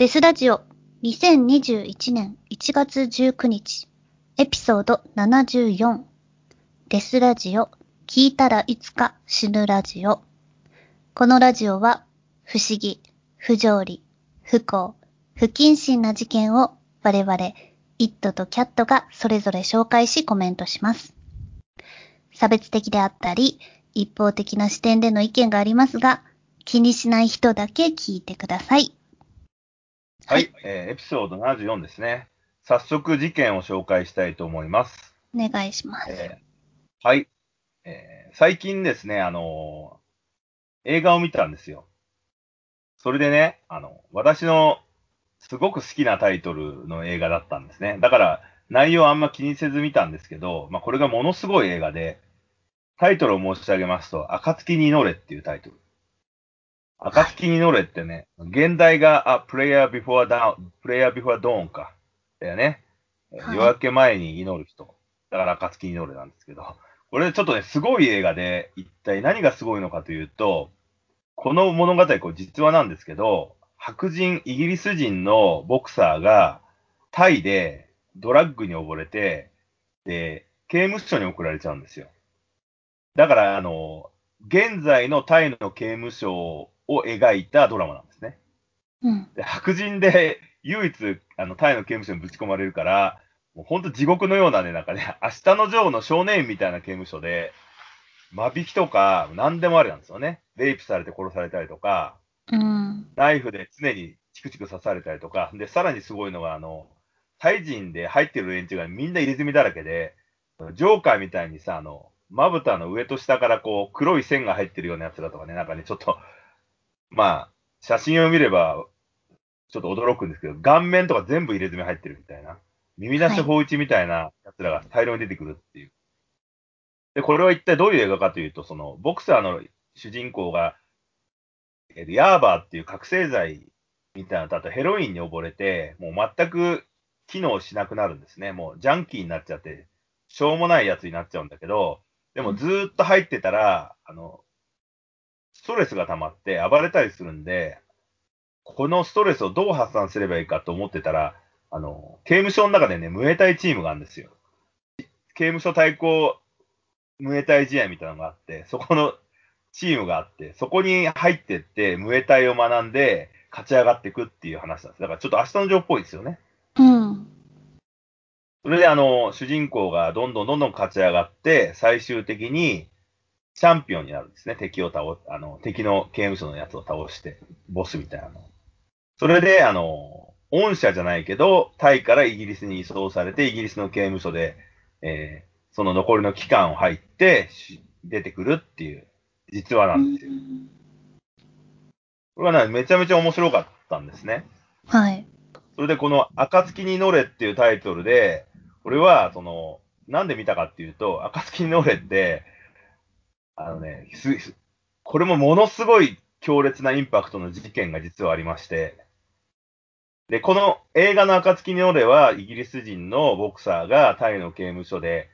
デスラジオ2021年1月19日エピソード74デスラジオ聞いたらいつか死ぬラジオこのラジオは不思議、不条理、不幸、不謹慎な事件を我々イットとキャットがそれぞれ紹介しコメントします。差別的であったり一方的な視点での意見がありますが気にしない人だけ聞いてください。はい、えーエピソード74ですね。早速事件を紹介したいと思います。お願いします。えーはい、えー最近ですね、あのー映画を見たんですよ。それでね、あの、私のすごく好きなタイトルの映画だったんですね。だから内容あんま気にせず見たんですけど、まあこれがものすごい映画で、タイトルを申し上げますと、暁に祈れっていうタイトル。暁に祈れってね、現代が、あ、prayer before dawn, prayer before dawn か。だよね。はい夜明け前に祈る人。だから暁に祈れなんですけど。これちょっとね、すごい映画で、一体何がすごいのかというと、この物語、これ実話なんですけど、白人、イギリス人のボクサーが、タイでドラッグに溺れて、で、刑務所に送られちゃうんですよ。だから、あの、現在のタイの刑務所を描いたドラマなんですね。うん。で白人で唯一、あの、タイの刑務所にぶち込まれるから、もう本当地獄のようなね、なんかね、明日のジョーの少年院みたいな刑務所で、間引きとか何でもありなんですよね。レイプされて殺されたりとか、うん。ナイフで常にチクチク刺されたりとか、で、さらにすごいのが、あの、タイ人で入ってる連中がみんな入れ墨だらけで、ジョーカーみたいにさ、あの、まぶたの上と下からこう、黒い線が入ってるようなやつだとかね、なんかね、ちょっと、まあ、写真を見れば、ちょっと驚くんですけど、顔面とか全部入れ墨入ってるみたいな、耳出し法一みたいなやつらが大量に出てくるっていう。で、これは一体どういう映画かというと、その、ボクサーの主人公が、えーヤーバーっていう覚醒剤みたいなのと、あとヘロインに溺れて、もう全く機能しなくなるんですね。もうジャンキーになっちゃって、しょうもないやつになっちゃうんだけど、でもずーっと入ってたら、あの、ストレスが溜まって暴れたりするんで、このストレスをどう発散すればいいかと思ってたら、あの、刑務所の中でね、ムエタイチームがあるんですよ。刑務所対抗ムエタイ試合みたいなのがあって、そこのチームがあって、そこに入ってって、ムエタイを学んで、勝ち上がっていくっていう話なんです。だからちょっと明日のジョーっぽいですよね。うん。それであの、主人公がどんどんどんどん勝ち上がって、最終的にチャンピオンになるんですね。敵を倒、あの、敵の刑務所のやつを倒して、ボスみたいなの。それで、あの、御社じゃないけど、タイからイギリスに移送されて、イギリスの刑務所で、えーその残りの期間を入って、し出てくるっていう実話なんですよ。これはね、めちゃめちゃ面白かったんですね。はい。それでこの、暁に乗れっていうタイトルで、これは、その、なんで見たかっていうと、暁に乗れって、あのね、これもものすごい強烈なインパクトの事件が実はありまして、で、この映画の暁に乗れは、イギリス人のボクサーがタイの刑務所で、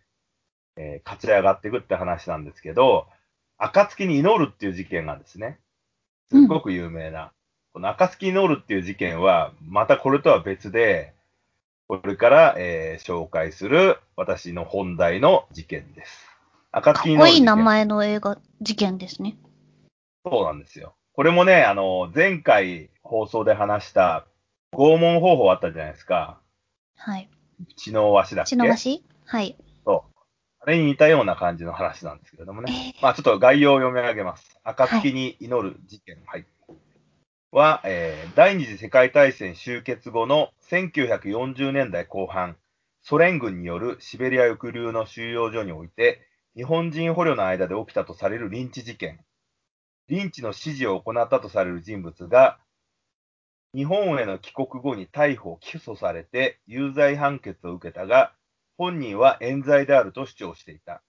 えー勝ち上がっていくって話なんですけど、暁に祈るっていう事件がですね、すっごく有名な、この暁に祈るっていう事件は、またこれとは別で、これから、えー紹介する私の本題の事件です。か暁に祈る事件っこいい名前の映画、事件ですね。そうなんですよ。これもね、あの、前回放送で話した拷問方法あったじゃないですか。はい。血の足だっけ？血の足はい。あれに似たような感じの話なんですけれどもね。えーまあちょっと概要を読み上げます。暁に祈る事件。はい。は、えー第二次世界大戦終結後の1940年代後半、ソ連軍によるシベリア抑留の収容所において、日本人捕虜の間で起きたとされるリンチ事件。リンチの指示を行ったとされる人物が、日本への帰国後に逮捕・起訴されて有罪判決を受けたが、本人は冤罪であると主張していた。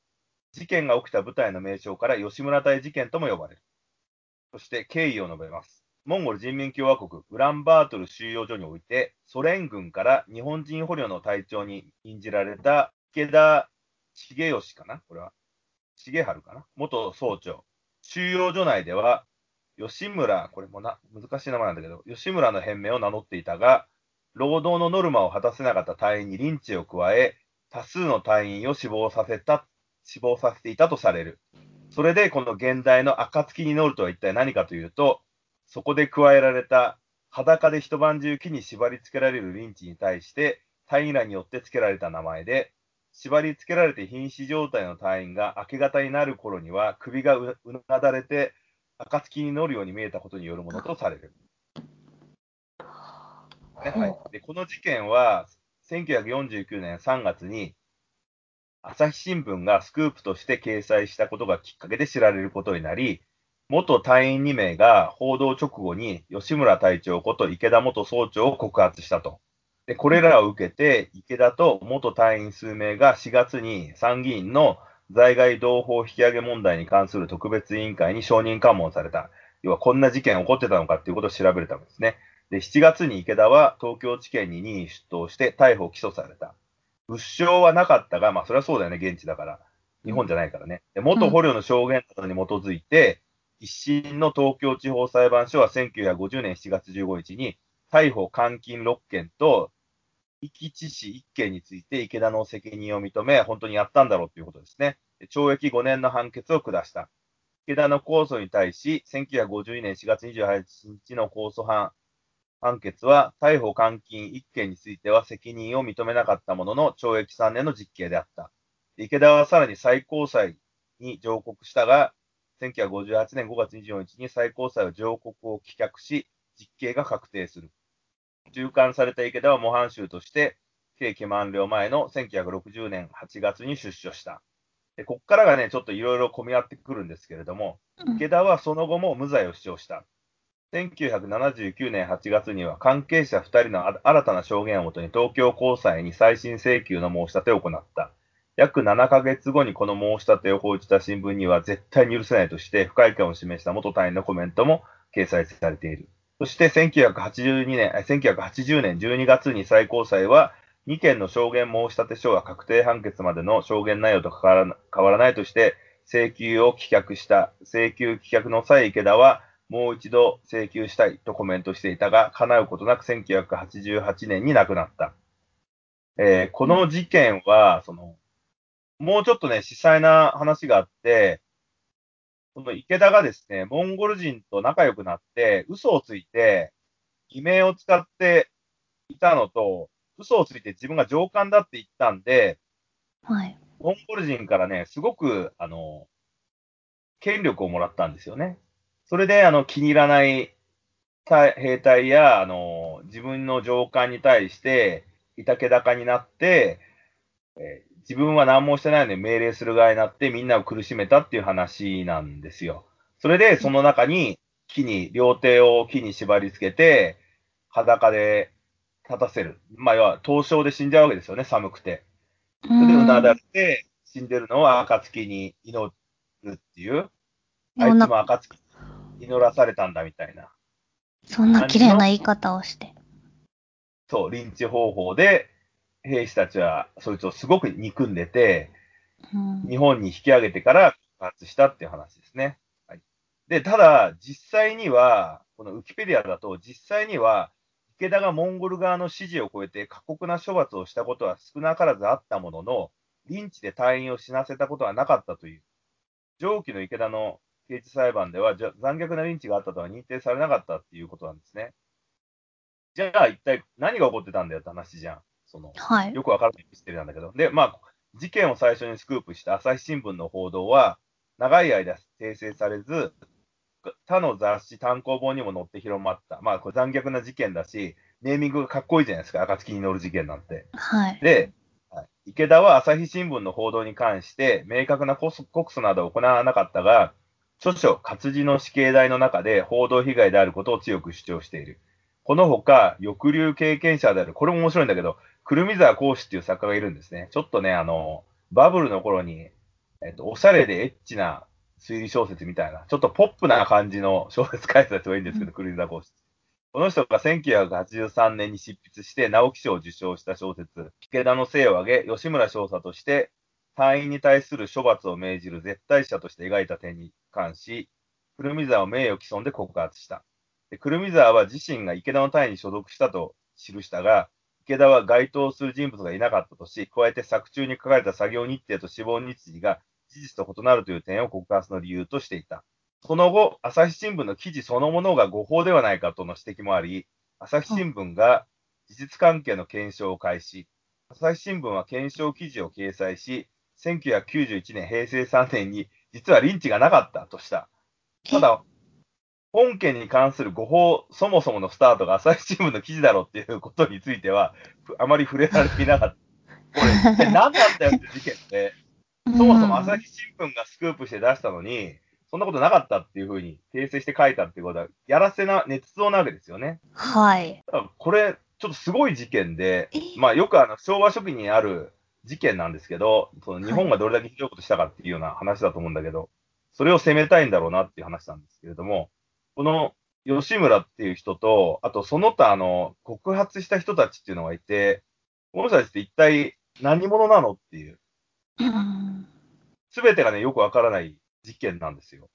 事件が起きた部隊の名称から吉村隊事件とも呼ばれる。そして経緯を述べます。モンゴル人民共和国ウランバートル収容所において、ソ連軍から日本人捕虜の隊長に任じられた池田重義かな？これは。重治かな？元総長。収容所内では、吉村、これもな、難しい名前なんだけど、吉村の変名を名乗っていたが、労働のノルマを果たせなかった隊員にリンチを加え、多数の隊員を死亡させた、死亡させていたとされる。それで、この現代の暁に乗るとは一体何かというと、そこで加えられた裸で一晩中木に縛り付けられるリンチに対して、隊員らによって付けられた名前で、縛り付けられて瀕死状態の隊員が明け方になる頃には首がうなだれて暁に乗るように見えたことによるものとされる。ねはい、でこの事件は1949年3月に朝日新聞がスクープとして掲載したことがきっかけで知られることになり、元隊員2名が報道直後に吉村隊長こと池田元総長を告発したと。で、これらを受けて、池田と元隊員数名が4月に参議院の在外同胞引き上げ問題に関する特別委員会に承認喚問された。要はこんな事件起こってたのかっていうことを調べるためですね。で、7月に池田は東京地検に任意出頭して逮捕・起訴された。物証はなかったが、まあそれはそうだよね、現地だから。日本じゃないからね。で元捕虜の証言などに基づいて、一審の東京地方裁判所は1950年7月15日に、逮捕監禁6件と遺棄致死1件について池田の責任を認め、本当にやったんだろうということですね。懲役5年の判決を下した。池田の控訴に対し、1952年4月28日の控訴判判決は、逮捕監禁1件については責任を認めなかったものの、懲役3年の実刑であった。池田はさらに最高裁に上告したが、1958年5月24日に最高裁は上告を棄却し、実刑が確定する。収監された池田は模範囚として、刑期満了前の1960年8月に出所した。でここからがね、ちょっといろいろ混み合ってくるんですけれども、池田はその後も無罪を主張した。1979年8月には関係者2人の新たな証言をもとに東京高裁に再審請求の申し立てを行った。約7ヶ月後にこの申し立てを報じた新聞には絶対に許せないとして不快感を示した元隊員のコメントも掲載されている。そして1982年、1980年12月に最高裁は、2件の証言申立書は確定判決までの証言内容と変わらないとして、請求を棄却した。請求棄却の際、池田は、もう一度請求したいとコメントしていたが、叶うことなく1988年に亡くなった。えー、この事件は、その、もうちょっとね、詳細な話があって、この池田がですね、モンゴル人と仲良くなって、嘘をついて、偽名を使っていたのと、嘘をついて自分が上官だって言ったんで、はい。モンゴル人からね、すごく、あの、権力をもらったんですよね。それで、あの、気に入らない兵隊や、あの、自分の上官に対して、いたけ高になって、えー、自分は何もしてないのに命令する側になってみんなを苦しめたっていう話なんですよ。それで、その中に木に、両手を木に縛り付けて、裸で立たせる。まあ、要は、凍傷で死んじゃうわけですよね、寒くて。それでうなだれて、死んでるのを暁に祈るっていう、あいつも暁に祈らされたんだみたいな。そんな綺麗な言い方をして。そう、リンチ方法で、兵士たちはそいつをすごく憎んでて、うん、日本に引き上げてから復活したっていう話ですね。はい、で、ただ、実際には、このウキペディアだと、実際には、池田がモンゴル側の指示を超えて過酷な処罰をしたことは少なからずあったものの、リンチで隊員を死なせたことはなかったという。上記の池田の刑事裁判では、残虐なリンチがあったとは認定されなかったっていうことなんですね。じゃあ、一体何が起こってたんだよって話じゃん。その、はい、よくわからないミステリーなんだけど。で、まあ、事件を最初にスクープした朝日新聞の報道は、長い間訂正されず、他の雑誌単行本にも載って広まった。まあ、これ残虐な事件だし、ネーミングがかっこいいじゃないですか、暁に乗る事件なんて。はい。で、池田は朝日新聞の報道に関して、明確な告訴などを行わなかったが、著書、活字の死刑台の中で報道被害であることを強く主張している。このほか、抑留経験者である、これも面白いんだけど、くるみざわ講師っていう作家がいるんですね。ちょっとね、あの、バブルの頃に、えっと、おしゃれでエッチな推理小説みたいな、ちょっとポップな感じの 小説書いてた人がいいんですけど、くるみざわ講師。この人が1983年に執筆して直木賞を受賞した小説、池田の生を挙げ、吉村少佐として、隊員に対する処罰を命じる絶対者として描いた点に関し、くるみ沢を名誉毀損で告発した。でくるみ沢は自身が池田の隊に所属したと記したが、池田は該当する人物がいなかったとし、加えて作中に書かれた作業日程と死亡日時が事実と異なるという点を告発の理由としていた。その後、朝日新聞の記事そのものが誤報ではないかとの指摘もあり、朝日新聞が事実関係の検証を開始。朝日新聞は検証記事を掲載し、1991年、平成3年に実はリンチがなかったとした。ただ、本件に関する誤報、そもそものスタートが朝日新聞の記事だろうっていうことについては、あまり触れられていなかった。これ、一体何なんだよって事件で、そもそも朝日新聞がスクープして出したのに、そんなことなかったっていうふうに訂正して書いたっていうことは、やらせな、捏造なわけですよね。はい。だからこれ、ちょっとすごい事件でえ、まあよくあの昭和初期にある事件なんですけど、その日本がどれだけひどいことしたかっていうような話だと思うんだけど、それを責めたいんだろうなっていう話なんですけれども、この吉村っていう人と、あとその他あの告発した人たちっていうのがいて、この人たちって一体何者なのっていう、うん。すべてがね、よくわからない事件なんですよ。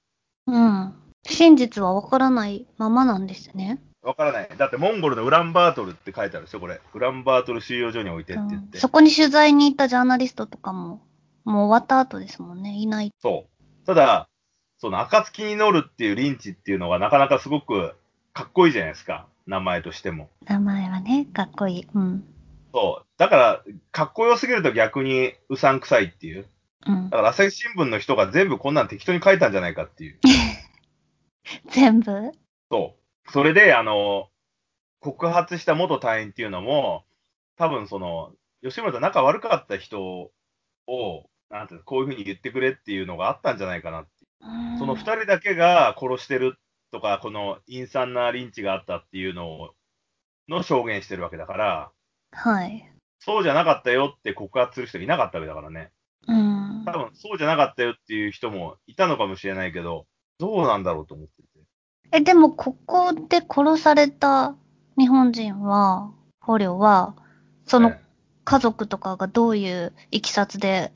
うん。真実はわからないままなんですね。わからない。だってモンゴルのウランバートルって書いてあるでしょ、これ。ウランバートル収容所に置いてって言って。うんそこに取材に行ったジャーナリストとかも、もう終わった後ですもんね。いない。そう。ただ、その、暁に乗るっていうリンチっていうのがなかなかすごくかっこいいじゃないですか。名前としても。名前はね、かっこいい。うん。そう。だから、かっこよすぎると逆にうさんくさいっていう。うんだ。から、朝日新聞の人が全部こんなん適当に書いたんじゃないかっていう。全部？そう。それで、あの、告発した元隊員っていうのも、多分その、吉村と仲悪かった人を、なんていうのこういうふうに言ってくれっていうのがあったんじゃないかなってその二人だけが殺してるとか、この陰惨なリンチがあったっていうのを、の証言してるわけだから、はい。そうじゃなかったよって告発する人いなかったわけだからね。うん多。分そうじゃなかったよっていう人もいたのかもしれないけど、どうなんだろうと思ってて。え、でも、ここで殺された日本人は、捕虜は、そのえ家族とかがどういういきさつで、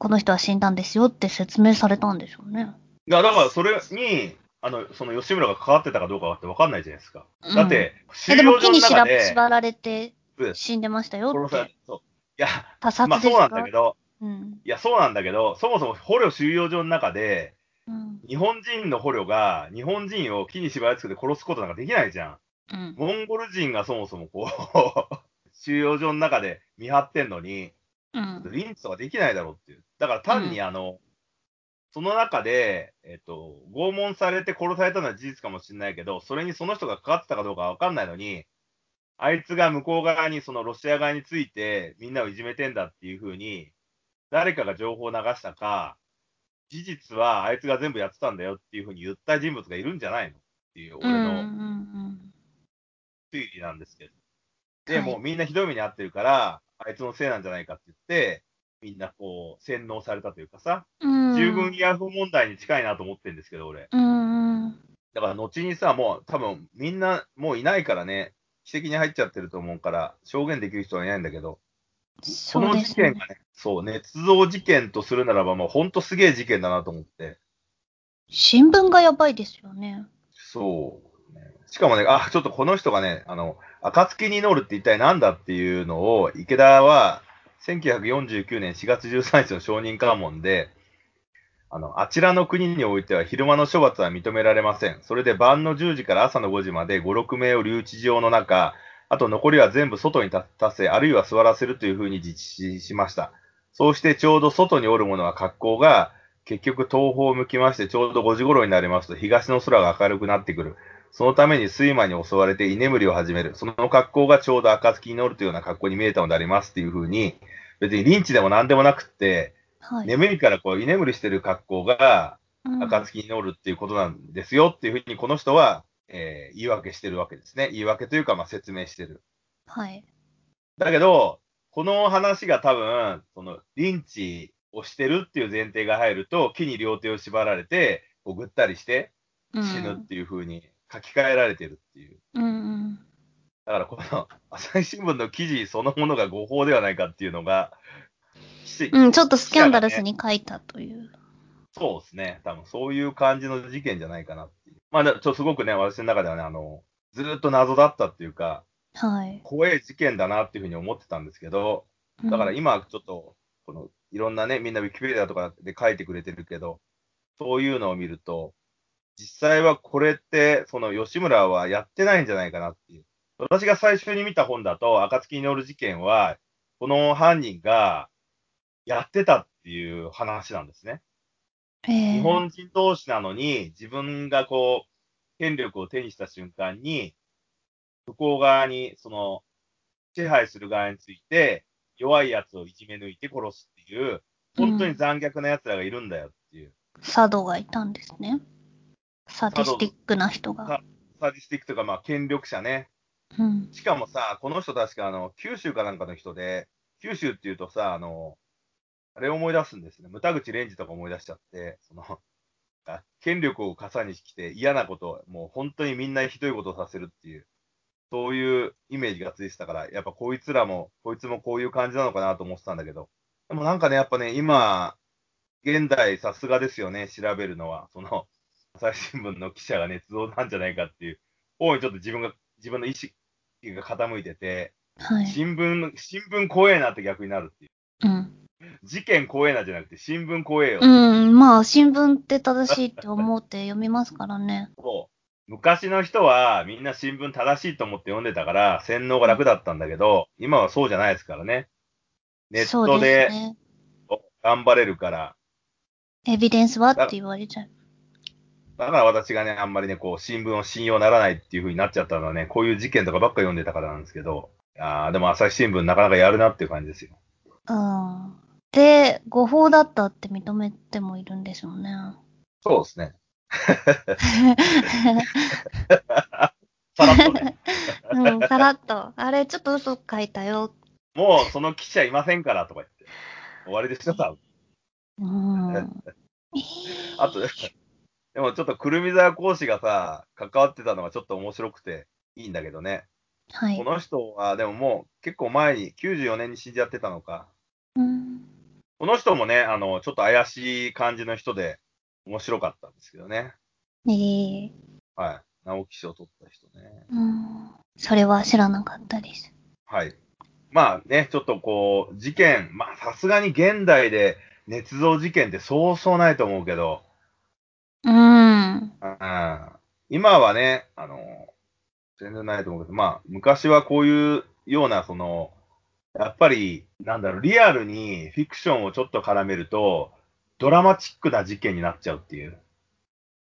この人は死んだんですよって説明されたんでしょうね。えいや、だからそれに、あの、その吉村が関わってたかどうかってわかんないじゃないですか。うんだって、収え、でも容所の木に縛られてうん死んでましたよって殺され。そう。いや、他殺まあですか？そうなんだけど、うん。いや、そうなんだけど、そもそも捕虜収容所の中で、うん。日本人の捕虜が日本人を木に縛り付けて殺すことなんかできないじゃん。うん。モンゴル人がそもそもこう、収容所の中で見張ってんのに、うん。リンチとかできないだろうっていう。だから単にあの、その中で、えっと、拷問されて殺されたのは事実かもしれないけど、それにその人が関わってたかどうかわかんないのに、あいつが向こう側に、そのロシア側についてみんなをいじめてんだっていうふうに、誰かが情報を流したか、事実はあいつが全部やってたんだよっていうふうに言った人物がいるんじゃないの？っていう、俺うん。うのん。推理なんですけど。で、はいもうみんなひどい目に遭ってるから、あいつのせいなんじゃないかって言って、みんなこう、洗脳されたというかさ、うん。従軍ヤフー問題に近いなと思ってるんですけど、俺。うん。うん。だから後にさ、もう多分みんなもういないからね、奇跡に入っちゃってると思うから、証言できる人はいないんだけど、このそうですね事件が。ね、そう、捏造事件とするならば、もうほんとすげえ事件だなと思って。新聞がやばいですよね。そう、ね。しかもね、あ、ちょっとこの人がね、あの、暁に乗るって一体何だっていうのを、池田は、1949年4月13日の承認喚問で、あの、あちらの国においては昼間の処罰は認められません。それで晩の10時から朝の5時まで5、6名を留置場の中、あと残りは全部外に立たせ、あるいは座らせるというふうに実施しました。そうしてちょうど外におる者は格好が、結局東方を向きましてちょうど5時頃になりますと東の空が明るくなってくる。そのために睡魔に襲われて居眠りを始める。その格好がちょうど暁に乗るというような格好に見えたのでありますっていうふうに、別にリンチでも何でもなくって、はい。眠りからこう居眠りしてる格好がうん暁に乗るっていうことなんですよっていうふうにこの人は、えー言い訳してるわけですね。言い訳というかまあ説明してる。はい。だけど、この話が多分、その、リンチをしてるっていう前提が入ると、木に両手を縛られて、こうぐったりしてうん死ぬっていう風に書き換えられてるっていう。うんうん。だからこの朝日新聞の記事そのものが誤報ではないかっていうのが、うん、ちょっとスキャンダルスに書いたという。そうですね。多分そういう感じの事件じゃないかなっていう。まあ、ちょっとすごくね、私の中ではね、あの、ずーっと謎だったっていうか、はい。怖い事件だなっていうふうに思ってたんですけど、だからうん今ちょっと、この、いろんなね、みんなウィキペディアとかで書いてくれてるけど、そういうのを見ると、実際はこれって、その吉村はやってないんじゃないかなっていう。私が最初に見た本だと、暁に乗る事件は、この犯人がやってたっていう話なんですね。えー日本人同士なのに、自分がこう、権力を手にした瞬間に、向こう側に、その、支配する側について、弱い奴をいじめ抜いて殺すっていう、本当に残虐な奴らがいるんだよっていう。サドがいたんですね。サディスティックな人が。ササディスティックというか、まあ、権力者ね。うん。しかもさ、この人確かあの、九州かなんかの人で、九州っていうとさ、あの、あれを思い出すんですね。牟田口蓮司とか思い出しちゃって、その、あ権力を傘にして嫌なこと、もう本当にみんなひどいことをさせるっていう、そういうイメージがついてたから、やっぱこいつらも、こいつもこういう感じなのかなと思ってたんだけど、でもなんかね、やっぱね、今、現代さすがですよね、調べるのは。その、朝日新聞の記者が捏造なんじゃないかっていう方にちょっと自分が、自分の意識が傾いてて、はい。新聞、新聞怖えなって逆になるっていう。うん。事件怖えなじゃなくて、新聞怖えよ。うん。まあ、新聞って正しいって思って読みますからね。そう昔の人はみんな新聞正しいと思って読んでたから、洗脳が楽だったんだけど、今はそうじゃないですからね。ネッそうトで。頑張れるから。エビデンスはって言われちゃう。だから私がね、あんまりね、こう、新聞を信用ならないっていう風になっちゃったのはね、こういう事件とかばっか読んでたからなんですけど、あーでも朝日新聞なかなかやるなっていう感じですよ。うん。で、誤報だったって認めてもいるんでしょうね。そうですね。さらっとね。うん、さらっと。あれ、ちょっと嘘書いたよ。もうその記者いませんからとか言って。終わりでしょ、多分。うん。あと、でもちょっとくるみ沢講師がさ、関わってたのがちょっと面白くていいんだけどね。はいこ。の人は、でももう結構前に、94年に死んじゃってたのか。うん。この人もね、あの、ちょっと怪しい感じの人で、面白かったんですけどね。ええはい。直木賞を取った人ね。うん。それは知らなかったです。はい。まあね、ちょっとこう、事件、まあさすがに現代で捏造事件ってそうそうないと思うけど、今はね、あの、全然ないと思うけど、まあ、昔はこういうような、その、やっぱり、なんだろう、リアルにフィクションをちょっと絡めると、ドラマチックな事件になっちゃうっていう、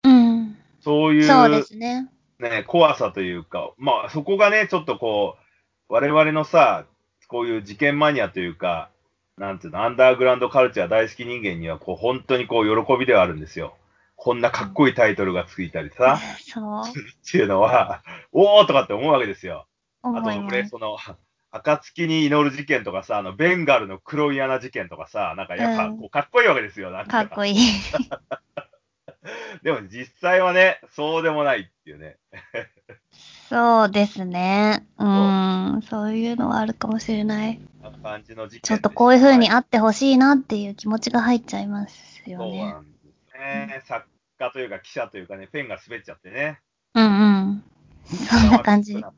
うん。そういう、そうですね。ね、怖さというか、まあ、そこがね、ちょっとこう、我々のさ、こういう事件マニアというか、なんていうの、アンダーグラウンドカルチャー大好き人間には、こう、本当にこう、喜びではあるんですよ。こんなかっこいいタイトルがついたりさ、そう。っていうのは、おーとかって思うわけですよ。あと俺、す。その、暁に祈る事件とかさ、あの、ベンガルの黒い穴事件とかさ、なんかやっぱ、うんこうかっこいいわけですよ。なんかっこいい。でも実際はね、そうでもないっていうね。そうですね。うん。そういうのはあるかもしれない。感じの事件ちょっとこういう風にはあってほしいなっていう気持ちが入っちゃいますいよね。ね。作家というか記者というかね、ペンが滑っちゃってね。うんうん。そんな感じ。なっ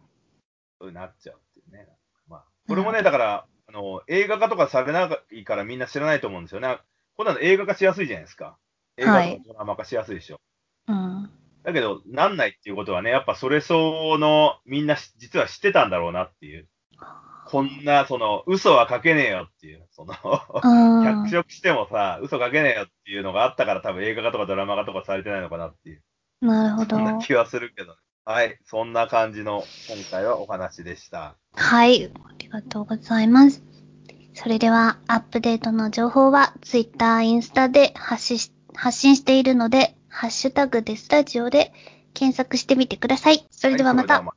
ちゃうっていうね。まあ、これもね、だから、あの、映画化とかされないからみんな知らないと思うんですよね。こんなの映画化しやすいじゃないですか。映画とかドラマ化しやすいでしょ。うん。だけど、なんないっていうことはね、やっぱそれ相応のみんなし実は知ってたんだろうなっていう。こんな、その、嘘は書けねえよっていう、その、うん脚色してもさ、嘘書けねえよっていうのがあったから多分映画化とかドラマ化とかされてないのかなっていう、なるほどそん。な気はするけど。はい、そんな感じの今回はお話でした。はい。ありがとうございます。それでは、アップデートの情報は、ツイッター、インスタで発信し発信しているので、ハッシュタグデスラジオで検索してみてください。それではまた。いそれではまた